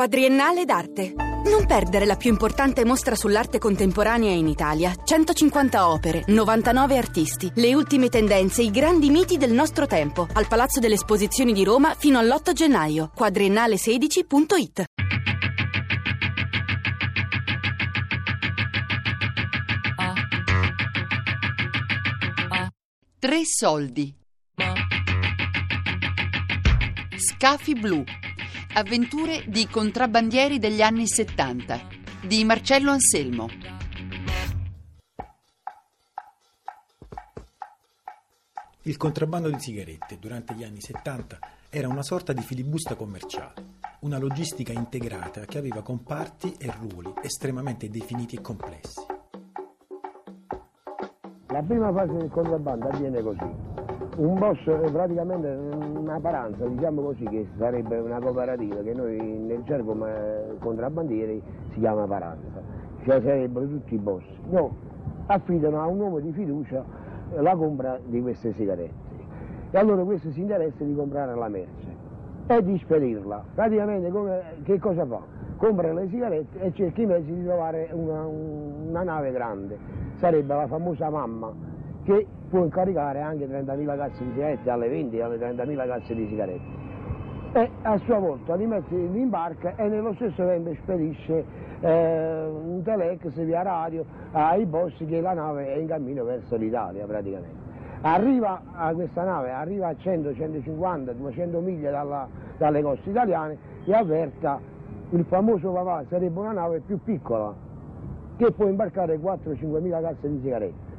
Quadriennale d'arte. Non perdere la più importante mostra sull'arte contemporanea in Italia. 150 opere, 99 artisti, le ultime tendenze, i grandi miti del nostro tempo. Al Palazzo delle Esposizioni di Roma fino all'8 gennaio. Quadriennale16.it. Tre soldi. Scafi blu. Avventure di contrabbandieri degli anni 70 di Marcello Anselmo. Il contrabbando di sigarette durante gli anni 70 era una sorta di filibusta commerciale, una logistica integrata che aveva comparti e ruoli estremamente definiti e complessi. La prima fase del contrabbando avviene così. Un boss è praticamente una paranza, diciamo così, che sarebbe una cooperativa che noi nel gergo contrabbandieri si chiama paranza, cioè sarebbero tutti i boss. No, affidano a un uomo di fiducia la compra di queste sigarette. E allora questo si interessa di comprare la merce e di spedirla. Praticamente come, che cosa fa? Compra le sigarette e cerca i mezzi di trovare una, una nave grande. Sarebbe la famosa mamma che può incaricare anche 30.000 casse di sigarette alle 20 alle 30.000 casse di sigarette e a sua volta li mette in barca e nello stesso tempo spedisce eh, un telex via radio ai boss che la nave è in cammino verso l'Italia praticamente. Arriva a questa nave, arriva a 100, 150, 200 miglia dalla, dalle coste italiane e avverta il famoso papà sarebbe una nave più piccola che può imbarcare 4-5 mila casse di sigarette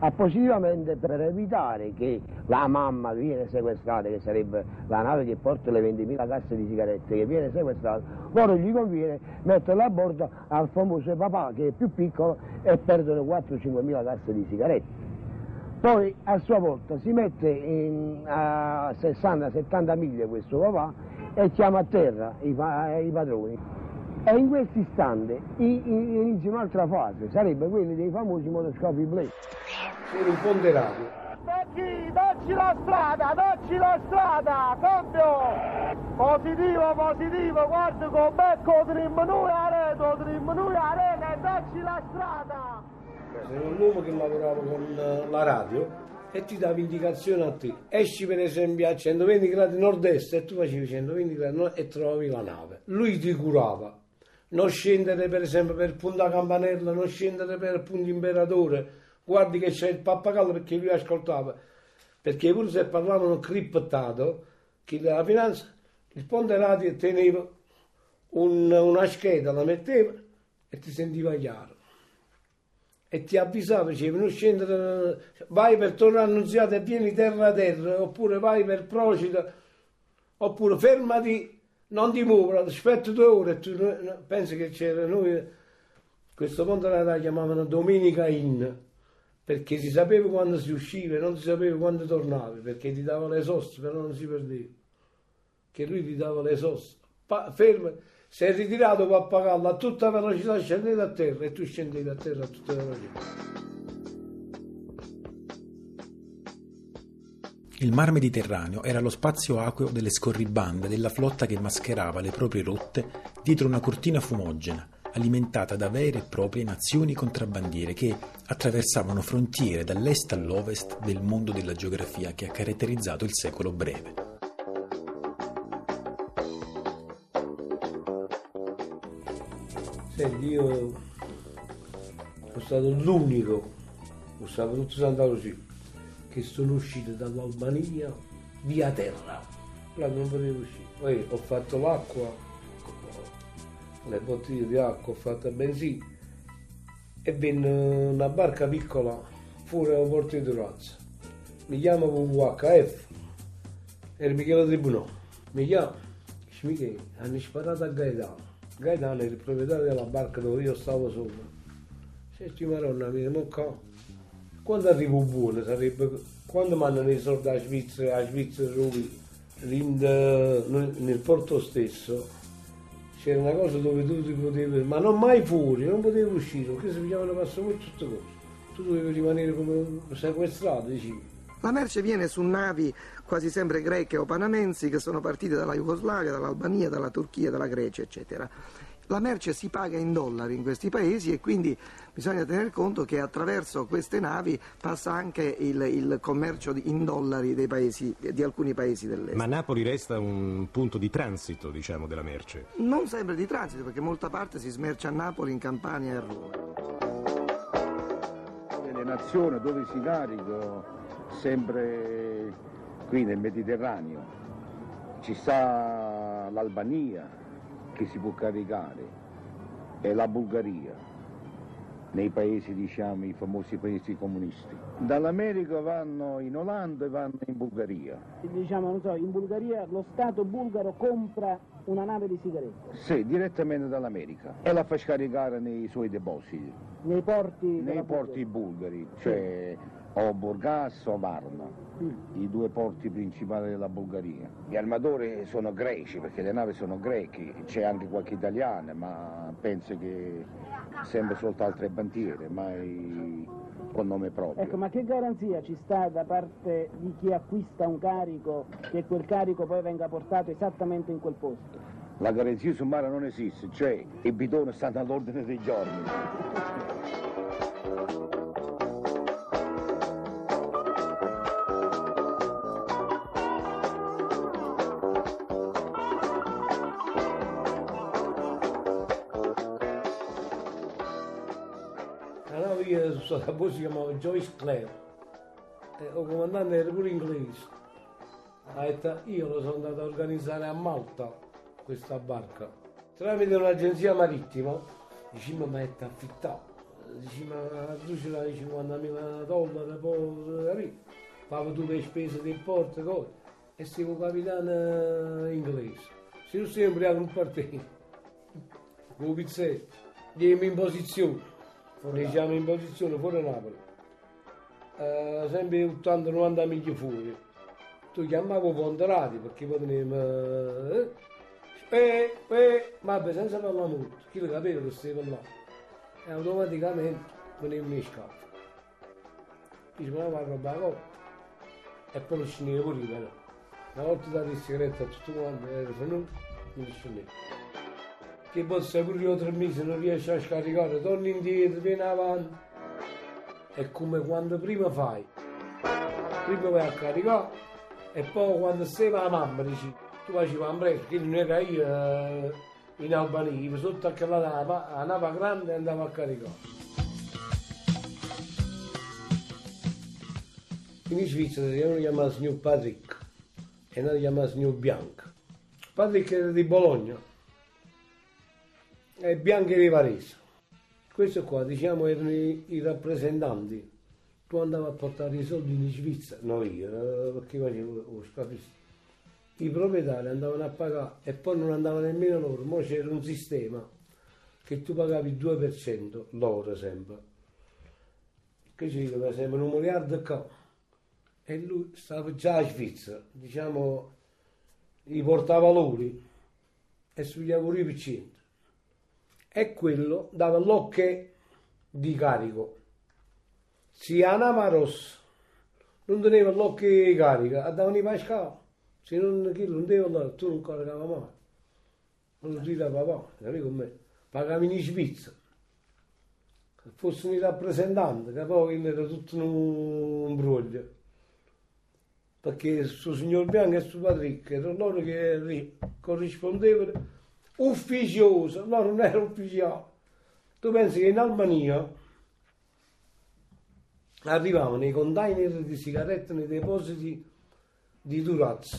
appositivamente per evitare che la mamma viene sequestrata, che sarebbe la nave che porta le 20.000 casse di sigarette, che viene sequestrata, loro gli conviene metterla a bordo al famoso papà che è più piccolo e perdono 4-5.000 casse di sigarette. Poi a sua volta si mette in, a 60-70 miglia questo papà e chiama a terra i, i padroni. E in questo istante inizia un'altra fase, sarebbe quella dei famosi motoscopi Blade per un ponderato. Dacci, dacci la strada, dacci la strada, cambio! Positivo, positivo, guarda con becco trimmo noi a rete, trimmo noi a rete, dacci la strada! Sei un uomo che lavorava con la radio e ti dava indicazioni a te. Esci per esempio a 120 gradi nord-est e tu facevi 120 gradi nord e trovavi la nave. Lui ti curava. Non scendere per esempio per Punta Campanella, non scendere per Punta Imperatore, guardi che c'è il pappagallo perché lui ascoltava, perché pure se parlavano criptato, che la finanza, il ponte radio teneva un, una scheda, la metteva e ti sentiva chiaro. E ti avvisava, diceva, non scendere, vai per tornare annunziata e vieni terra a terra, oppure vai per Procida, oppure fermati, non ti muovere, aspetta due ore, tu pensi che c'era noi, questo ponte radio chiamavano Domenica Inn, perché si sapeva quando si usciva e non si sapeva quando tornavi, perché ti dava le soste, però non si perdeva. Che lui ti dava le soste. Pa- fermo, sei ritirato per pagarlo a tutta velocità, scendete a terra e tu scendevi a terra a tutta velocità. Il Mar Mediterraneo era lo spazio acqueo delle scorribande della flotta che mascherava le proprie rotte dietro una cortina fumogena alimentata da vere e proprie nazioni contrabbandiere che attraversavano frontiere dall'est all'ovest del mondo della geografia che ha caratterizzato il secolo breve. Senti, io sono stato l'unico, lo stato tutto Santa Lucia, che sono uscito dall'Albania via terra. Là non potevo uscire. Poi ho fatto l'acqua le bottiglie di acqua fatte benzina e venne una barca piccola fuori dal porto di Durazzo. Mi chiama WHF, era Michele Tribunò. Mi chiama, dice Michele, hanno sparato a Gaetano. Gaetano era il proprietario della barca dove io stavo sopra. Senti Maronna mia, ma quando arrivo buono sarebbe, quando mandano i soldi a Svizzera, a Svizzera nel porto stesso, c'era una cosa dove tu ti potevi, ma non mai fuori, non potevi uscire, perché si pigliavano passaporti tutte cose. Tu dovevi rimanere come sequestrato, dici. La merce viene su navi quasi sempre greche o panamensi che sono partite dalla Jugoslavia, dall'Albania, dalla Turchia, dalla Grecia, eccetera. La merce si paga in dollari in questi paesi e quindi bisogna tener conto che attraverso queste navi passa anche il, il commercio in dollari paesi, di alcuni paesi dell'est. Ma Napoli resta un punto di transito, diciamo, della merce? Non sempre di transito, perché molta parte si smercia a Napoli, in Campania e a Roma. Nelle nazioni dove si carica, sempre qui nel Mediterraneo, ci sta l'Albania, che si può caricare è la Bulgaria, nei paesi, diciamo, i famosi paesi comunisti. Dall'America vanno in Olanda e vanno in Bulgaria. Diciamo, non so, in Bulgaria lo Stato bulgaro compra una nave di sigarette? Sì, direttamente dall'America e la fa scaricare nei suoi depositi. Nei porti? Nei porti bulgari, cioè sì o Burgas o Varna, mm. i due porti principali della Bulgaria. Gli armatori sono greci perché le navi sono greche, c'è anche qualche italiano, ma penso che sempre solo altre bandiere, mai con nome proprio. Ecco, ma che garanzia ci sta da parte di chi acquista un carico che quel carico poi venga portato esattamente in quel posto? La garanzia su mare non esiste, cioè i bidoni stanno all'ordine dei giorni. La voce si chiamava Joyce Clare, e il comandante era pure inglese. Ha detto, io lo sono andato a organizzare a Malta questa barca. Tramite un'agenzia marittima, diciamo ha detto affittato, diciamo tu ce l'hai 50.000 dollari, poi pago tutte le spese del porto, cose. e siamo capitano inglese. Se sei ubriaco non partito, con pizzetto, diamo in posizione diciamo in posizione fuori Napoli, uh, sempre 80-90 miglia fuori. Tu chiamavi Ponderati perché potevo... Eh, eh, eh, vabbè, senza parlare molto, chi lo capeva che stai parlando. E automaticamente veniva in scatto. Dice, ma va a roba la E poi lo scendeva pure però. Una volta dato il segreto a tutto quanto, era venuto, non scendeva che poi se pure io tre mesi non riesci a scaricare, torni indietro, vieni avanti. È come quando prima fai, prima vai a caricare e poi quando sei la mamma dici, tu facevi un break, che non era io eh, in Albania, sotto a nave, la nave grande e andavo a caricare. In Svizzera uno chiamato signor Patrick e uno chiamato signor Bianco. Patrick era di Bologna e Bianchi Rivarese. Questo qua, diciamo, erano i, i rappresentanti. Tu andavi a portare i soldi in Svizzera, no io, eh, perché facevo lo scapista. I proprietari andavano a pagare e poi non andavano nemmeno loro, ma c'era un sistema che tu pagavi il 2% loro sempre. Che ci dico, sembra un miliardo qua. E lui stava già a Svizzera, diciamo, i portavalori e sugli auguri 100 è quello da Locche di carico. Si anamaros non teneva l'occhio di carico, andavano i pascali, se non chi non deve andare, tu non caricava mai. Non lo dite a papà, capito come? Pagavi in Svizzera. Se fosse un rappresentante, che poi era tutto un imbroglio. Perché il suo signor Bianco e il suo Patrick erano loro che corrispondevano ufficioso, no non era ufficiale. Tu pensi che in Albania arrivavano i container di sigarette nei depositi di Durazzo,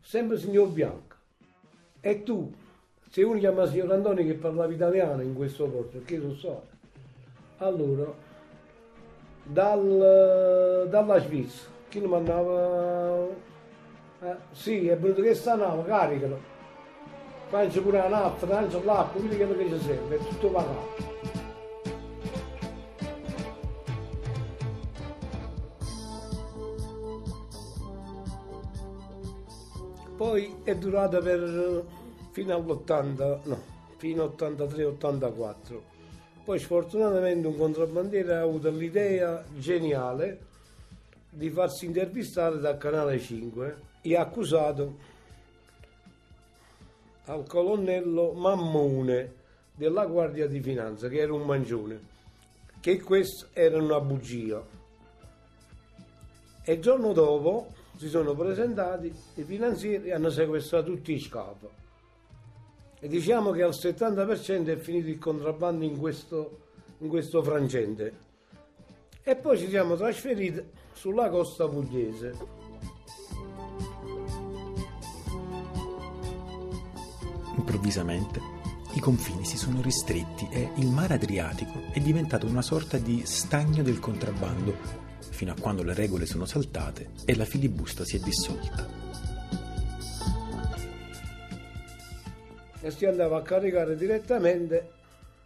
sempre signor Bianco. E tu, se uno chiama signor Antonio che parlava italiano in questo posto, perché lo so, allora, dal, dalla Svizzera, chi lo mandava? Eh, sì, è venuto che sta nave, caricalo faccio pure la nafta, faccio l'acqua, quello che ci serve, è tutto pagato. Poi è durata per fino all'80, no, fino all'83-84. Poi sfortunatamente un contrabbandiere ha avuto l'idea geniale di farsi intervistare dal canale 5 e ha accusato al colonnello Mammone della Guardia di Finanza, che era un mancione, che questa era una bugia. E il giorno dopo si sono presentati i finanzieri e hanno sequestrato tutti i scafi. E diciamo che al 70% è finito il contrabbando in questo, in questo frangente. E poi ci siamo trasferiti sulla costa pugliese. Improvvisamente i confini si sono ristretti e il mare Adriatico è diventato una sorta di stagno del contrabbando, fino a quando le regole sono saltate e la filibusta si è dissolta. E si andava a caricare direttamente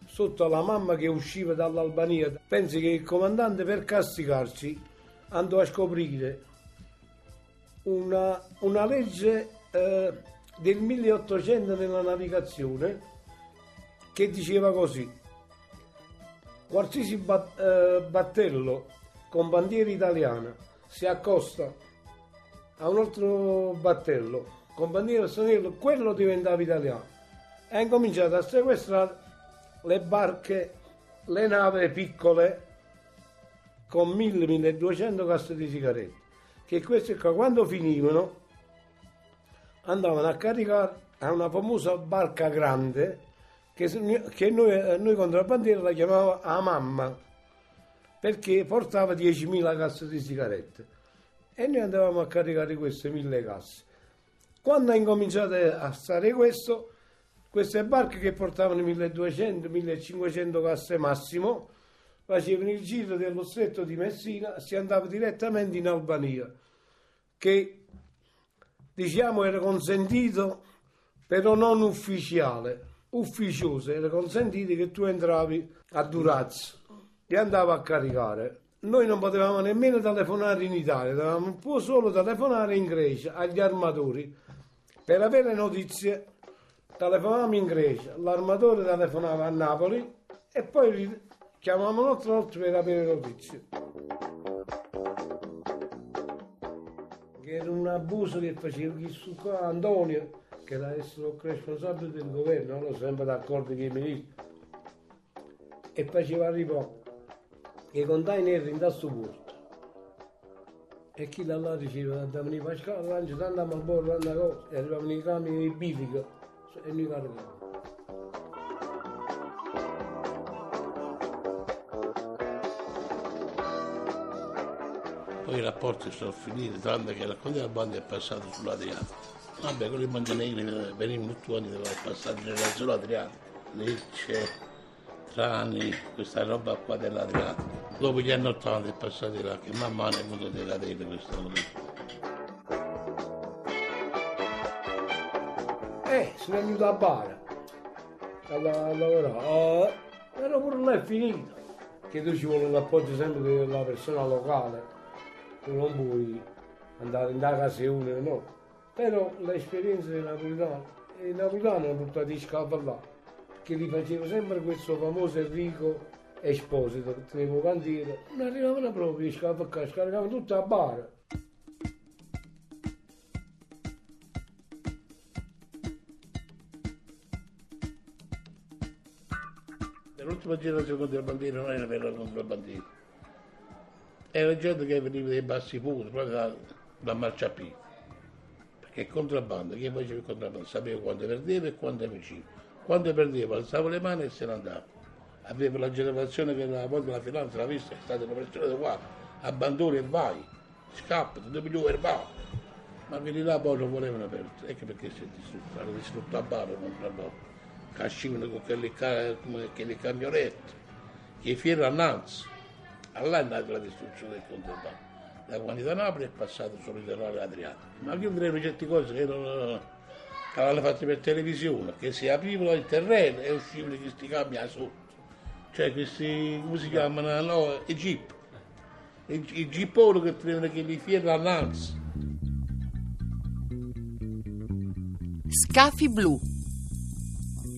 sotto la mamma che usciva dall'Albania. Pensi che il comandante per castigarci andò a scoprire una, una legge eh, del 1800 nella navigazione che diceva così qualsiasi bat, eh, battello con bandiera italiana si accosta a un altro battello con bandiera straniera quello diventava italiano. E ha incominciato a sequestrare le barche le navi piccole con 1000-1200 casse di sigarette che queste qua quando finivano andavano a caricare a una famosa barca grande che, che noi, noi contrabbandieri la chiamavamo a mamma perché portava 10.000 casse di sigarette e noi andavamo a caricare queste 1.000 casse. Quando ha incominciato a stare questo, queste barche che portavano 1.200-1.500 casse massimo facevano il giro dello stretto di Messina, si andava direttamente in Albania, che diciamo era consentito però non ufficiale ufficiose era consentito che tu entravi a Durazzo e andavi a caricare. Noi non potevamo nemmeno telefonare in Italia, dovevamo solo telefonare in Grecia agli armatori. Per avere notizie telefonavamo in Grecia, l'armatore telefonava a Napoli e poi chiamavamo volta per avere notizie. Era un abuso che faceva questo qua, Antonio, che era essere responsabile del governo, non sempre d'accordo con i ministri, e faceva arrivare i container in questo porto. E chi da là diceva andavano i Pascali, lancia, andiamo a bordo, andiamo a cosa, e arrivavano i camion di bilica e noi caricavamo. Poi i rapporti sono finiti, tranne che la contrabbando è passato sull'Adriatico. Vabbè, quelli montenegri venivano tutti quanti dovevano passare nell'azzurro Adriatico, Lecce, Trani, questa roba qua dell'Adriatico. Dopo gli anni 80 è passato là, che man mano è venuto decadere questa cosa. Eh, sono venuto a Bara a, lavorare, eh, però pure là è finito. Che tu ci vuole l'appoggio sempre della persona locale, tu non puoi andare in casa uno, no però l'esperienza dei napolitani, i napolitani hanno portato i scavi là, che li faceva sempre questo famoso Enrico Esposito, che teneva cantiere, non arrivavano proprio qua, scaricavano tutto a bar. L'ultima generazione contrabbandiera non era vera contrabbandiera, era gente che veniva dai bassi punti, proprio da, da marciapiede che contrabbando, chi faceva il contrabbando sapeva quando perdeva e quando vinceva. Quando perdeva alzava le mani e se ne andava. Aveva la generazione che a volte la finanza l'ha vista, è stata una persona di qua, abbandoni e vai, scappa, ti devi più verbale. Ma quelli là poi non volevano perdere, ecco perché si è distrutto, hanno distrutto a bar, non tra loro. Cascivano con quelle, quelle camionette, che fiero annanzi. Allà è nata la distruzione del contrabbando da Napoli è passato sul litorale Adriatico. Ma io direi certe cose che che l'hanno fatte per televisione, che si aprivano il terreno e uscivano questi cambi a sotto. Cioè questi, come si chiamano, no, i jeep. I, i jeeponi che tenevano che li fieri all'anzi. Scafi blu.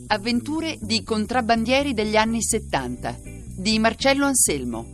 Avventure di contrabbandieri degli anni 70 di Marcello Anselmo.